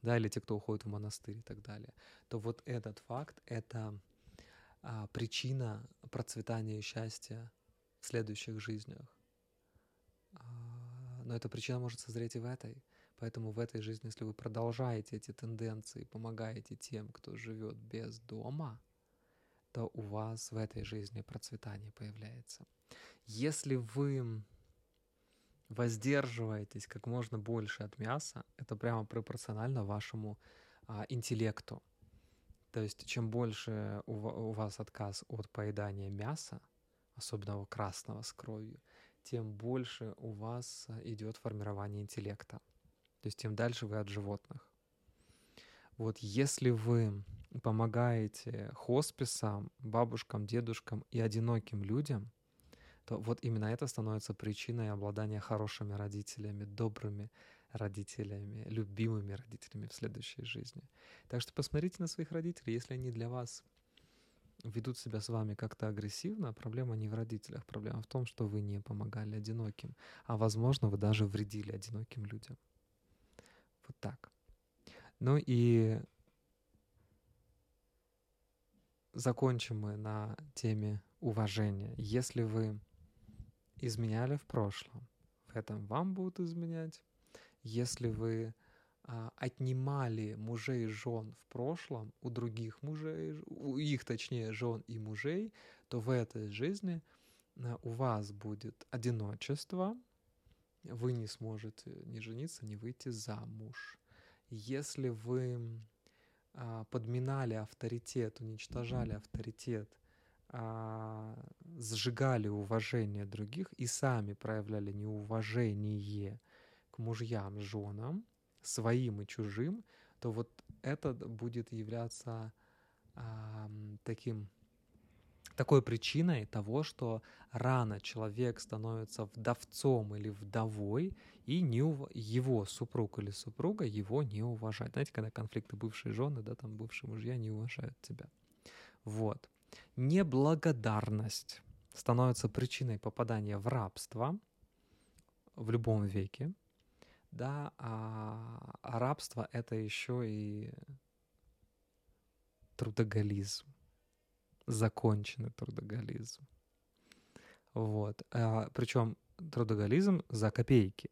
да, или те, кто уходит в монастырь и так далее. То вот этот факт — это э, причина процветания и счастья в следующих жизнях. Но эта причина может созреть и в этой. Поэтому в этой жизни, если вы продолжаете эти тенденции, помогаете тем, кто живет без дома — то у вас в этой жизни процветание появляется. Если вы воздерживаетесь как можно больше от мяса, это прямо пропорционально вашему а, интеллекту. То есть чем больше у, у вас отказ от поедания мяса, особенно красного с кровью, тем больше у вас идет формирование интеллекта. То есть тем дальше вы от животных. Вот если вы помогаете хосписам, бабушкам, дедушкам и одиноким людям, то вот именно это становится причиной обладания хорошими родителями, добрыми родителями, любимыми родителями в следующей жизни. Так что посмотрите на своих родителей, если они для вас ведут себя с вами как-то агрессивно, проблема не в родителях, проблема в том, что вы не помогали одиноким, а возможно вы даже вредили одиноким людям. Вот так. Ну и закончим мы на теме уважения. Если вы изменяли в прошлом, в этом вам будут изменять. Если вы а, отнимали мужей и жен в прошлом у других мужей, у их, точнее, жен и мужей, то в этой жизни а, у вас будет одиночество, вы не сможете ни жениться, ни выйти замуж. Если вы а, подминали авторитет, уничтожали авторитет, а, сжигали уважение других и сами проявляли неуважение к мужьям, женам, своим и чужим, то вот это будет являться а, таким такой причиной того, что рано человек становится вдовцом или вдовой, и не ув... его супруг или супруга его не уважает. Знаете, когда конфликты бывшие жены, да, там бывшие мужья не уважают тебя. Вот. Неблагодарность становится причиной попадания в рабство в любом веке, да, а, а рабство — это еще и трудоголизм законченный трудоголизм. Вот. А, причем трудоголизм за копейки.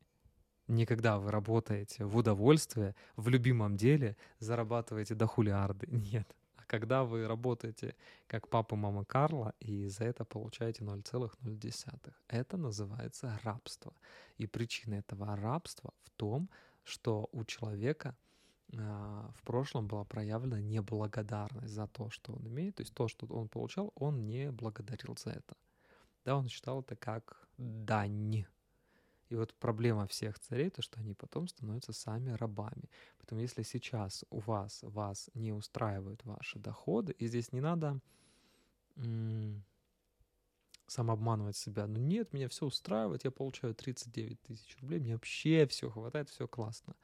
Никогда вы работаете в удовольствие, в любимом деле, зарабатываете до хулиарды. Нет. А когда вы работаете как папа, мама Карла, и за это получаете 0,0. Это называется рабство. И причина этого рабства в том, что у человека — в прошлом была проявлена неблагодарность за то, что он имеет, то есть то, что он получал, он не благодарил за это. Да, он считал это как дань. И вот проблема всех царей, то, что они потом становятся сами рабами. Поэтому если сейчас у вас, вас не устраивают ваши доходы, и здесь не надо м- самообманывать себя, ну нет, меня все устраивает, я получаю 39 тысяч рублей, мне вообще все хватает, все классно.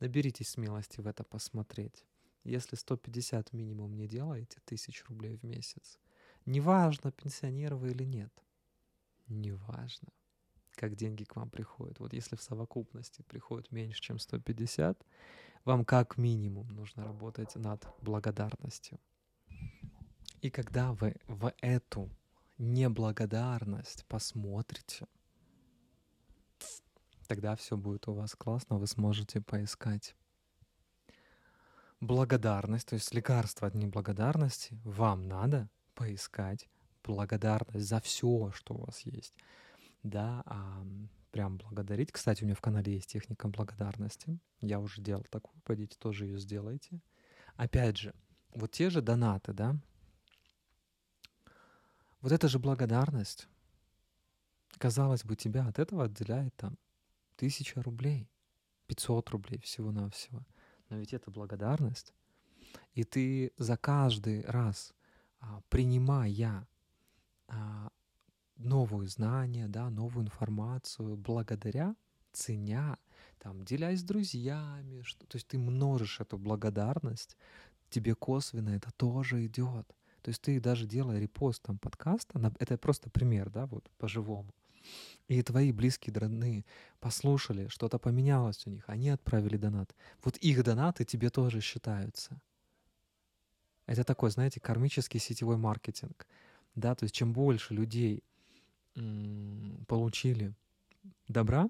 Наберитесь смелости в это посмотреть. Если 150 минимум не делаете, тысяч рублей в месяц, неважно, пенсионер вы или нет, неважно, как деньги к вам приходят. Вот если в совокупности приходит меньше, чем 150, вам как минимум нужно работать над благодарностью. И когда вы в эту неблагодарность посмотрите, Тогда все будет у вас классно, вы сможете поискать благодарность, то есть лекарство от неблагодарности. Вам надо поискать благодарность за все, что у вас есть. Да, а прям благодарить. Кстати, у меня в канале есть техника благодарности. Я уже делал такую, пойдите тоже ее сделайте. Опять же, вот те же донаты, да, вот эта же благодарность, казалось бы, тебя от этого отделяет там Тысяча рублей, 500 рублей всего-навсего. Но ведь это благодарность. И ты за каждый раз, а, принимая а, новые знания, да, новую информацию, благодаря, ценя, там, делясь с друзьями, что, то есть ты множишь эту благодарность, тебе косвенно это тоже идет. То есть ты даже делая репост там подкаста, это просто пример, да, вот по-живому. И твои близкие родные послушали, что-то поменялось у них, они отправили донат. Вот их донаты тебе тоже считаются. Это такой, знаете, кармический сетевой маркетинг. Да, то есть чем больше людей получили добра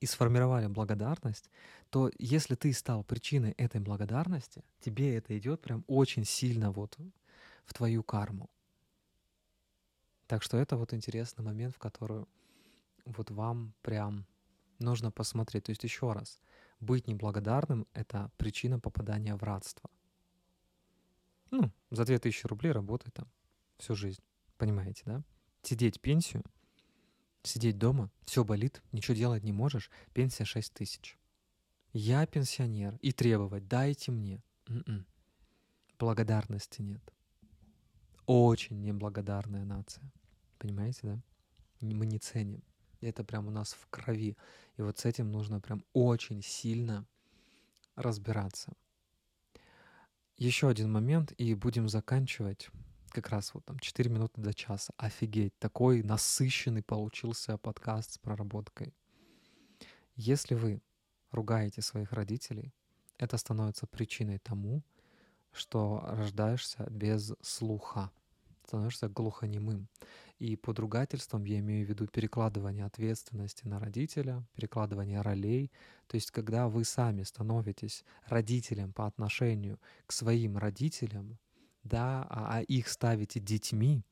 и сформировали благодарность, то если ты стал причиной этой благодарности, тебе это идет прям очень сильно вот в твою карму. Так что это вот интересный момент, в который вот вам прям нужно посмотреть. То есть еще раз, быть неблагодарным — это причина попадания в рабство. Ну, за 2000 рублей работать там всю жизнь. Понимаете, да? Сидеть пенсию, сидеть дома, все болит, ничего делать не можешь, пенсия 6 тысяч. Я пенсионер, и требовать «дайте мне». М-м. Благодарности нет. Очень неблагодарная нация. Понимаете, да? Мы не ценим. Это прям у нас в крови. И вот с этим нужно прям очень сильно разбираться. Еще один момент, и будем заканчивать. Как раз вот там 4 минуты до часа. Офигеть, такой насыщенный получился подкаст с проработкой. Если вы ругаете своих родителей, это становится причиной тому, что рождаешься без слуха, становишься глухонемым. И под ругательством я имею в виду перекладывание ответственности на родителя, перекладывание ролей. То есть когда вы сами становитесь родителем по отношению к своим родителям, да, а, а их ставите детьми,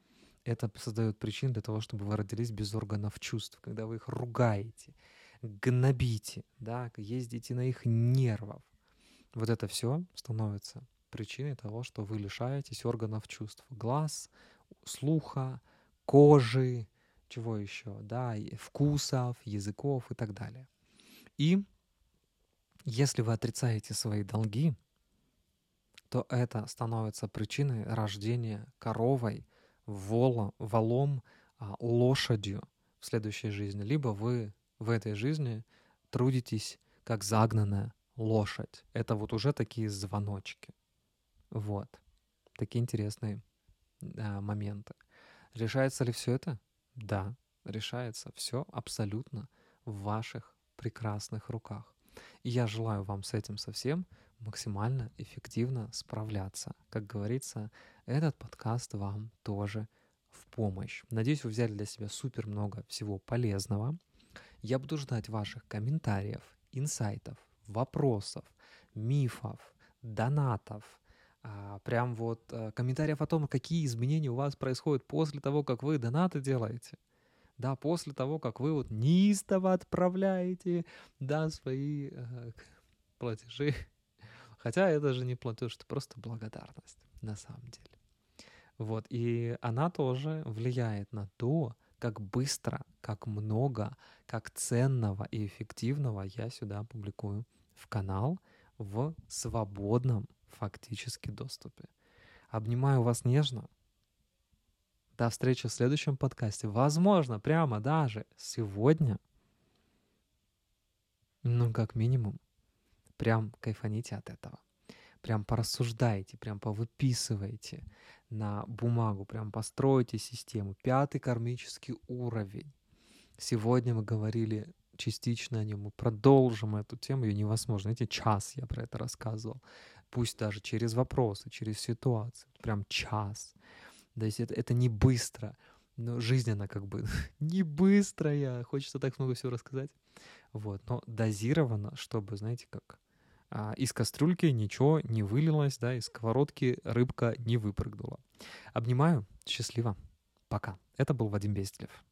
это создает причину для того, чтобы вы родились без органов чувств, когда вы их ругаете, гнобите, да, ездите на их нервов. Вот это все становится причиной того, что вы лишаетесь органов чувств. Глаз, слуха, кожи, чего еще, да, вкусов, языков и так далее. И если вы отрицаете свои долги, то это становится причиной рождения коровой, волом, волом, а, лошадью в следующей жизни. Либо вы в этой жизни трудитесь как загнанная лошадь. Это вот уже такие звоночки. Вот. Такие интересные а, моменты. Решается ли все это? Да, решается все абсолютно в ваших прекрасных руках. И я желаю вам с этим совсем максимально эффективно справляться. Как говорится, этот подкаст вам тоже в помощь. Надеюсь, вы взяли для себя супер много всего полезного. Я буду ждать ваших комментариев, инсайтов, вопросов, мифов, донатов, а, прям вот а, комментариев о том, какие изменения у вас происходят после того, как вы донаты делаете. Да, после того, как вы вот неистово отправляете, да, свои э, платежи. Хотя это же не платеж, это просто благодарность на самом деле. Вот, и она тоже влияет на то, как быстро, как много, как ценного и эффективного я сюда публикую в канал в свободном фактически доступе. Обнимаю вас нежно. До встречи в следующем подкасте. Возможно, прямо даже сегодня. Ну, как минимум, прям кайфаните от этого. Прям порассуждайте, прям повыписывайте на бумагу, прям постройте систему. Пятый кармический уровень. Сегодня мы говорили частично о нем. Мы продолжим эту тему, ее невозможно. Знаете, час я про это рассказывал пусть даже через вопросы, через ситуацию, прям час. То есть это, это не быстро, но жизнь она как бы не быстрая, хочется так много всего рассказать. Вот, но дозировано, чтобы, знаете, как а, из кастрюльки ничего не вылилось, да, из сковородки рыбка не выпрыгнула. Обнимаю, счастливо, пока. Это был Вадим Безделев.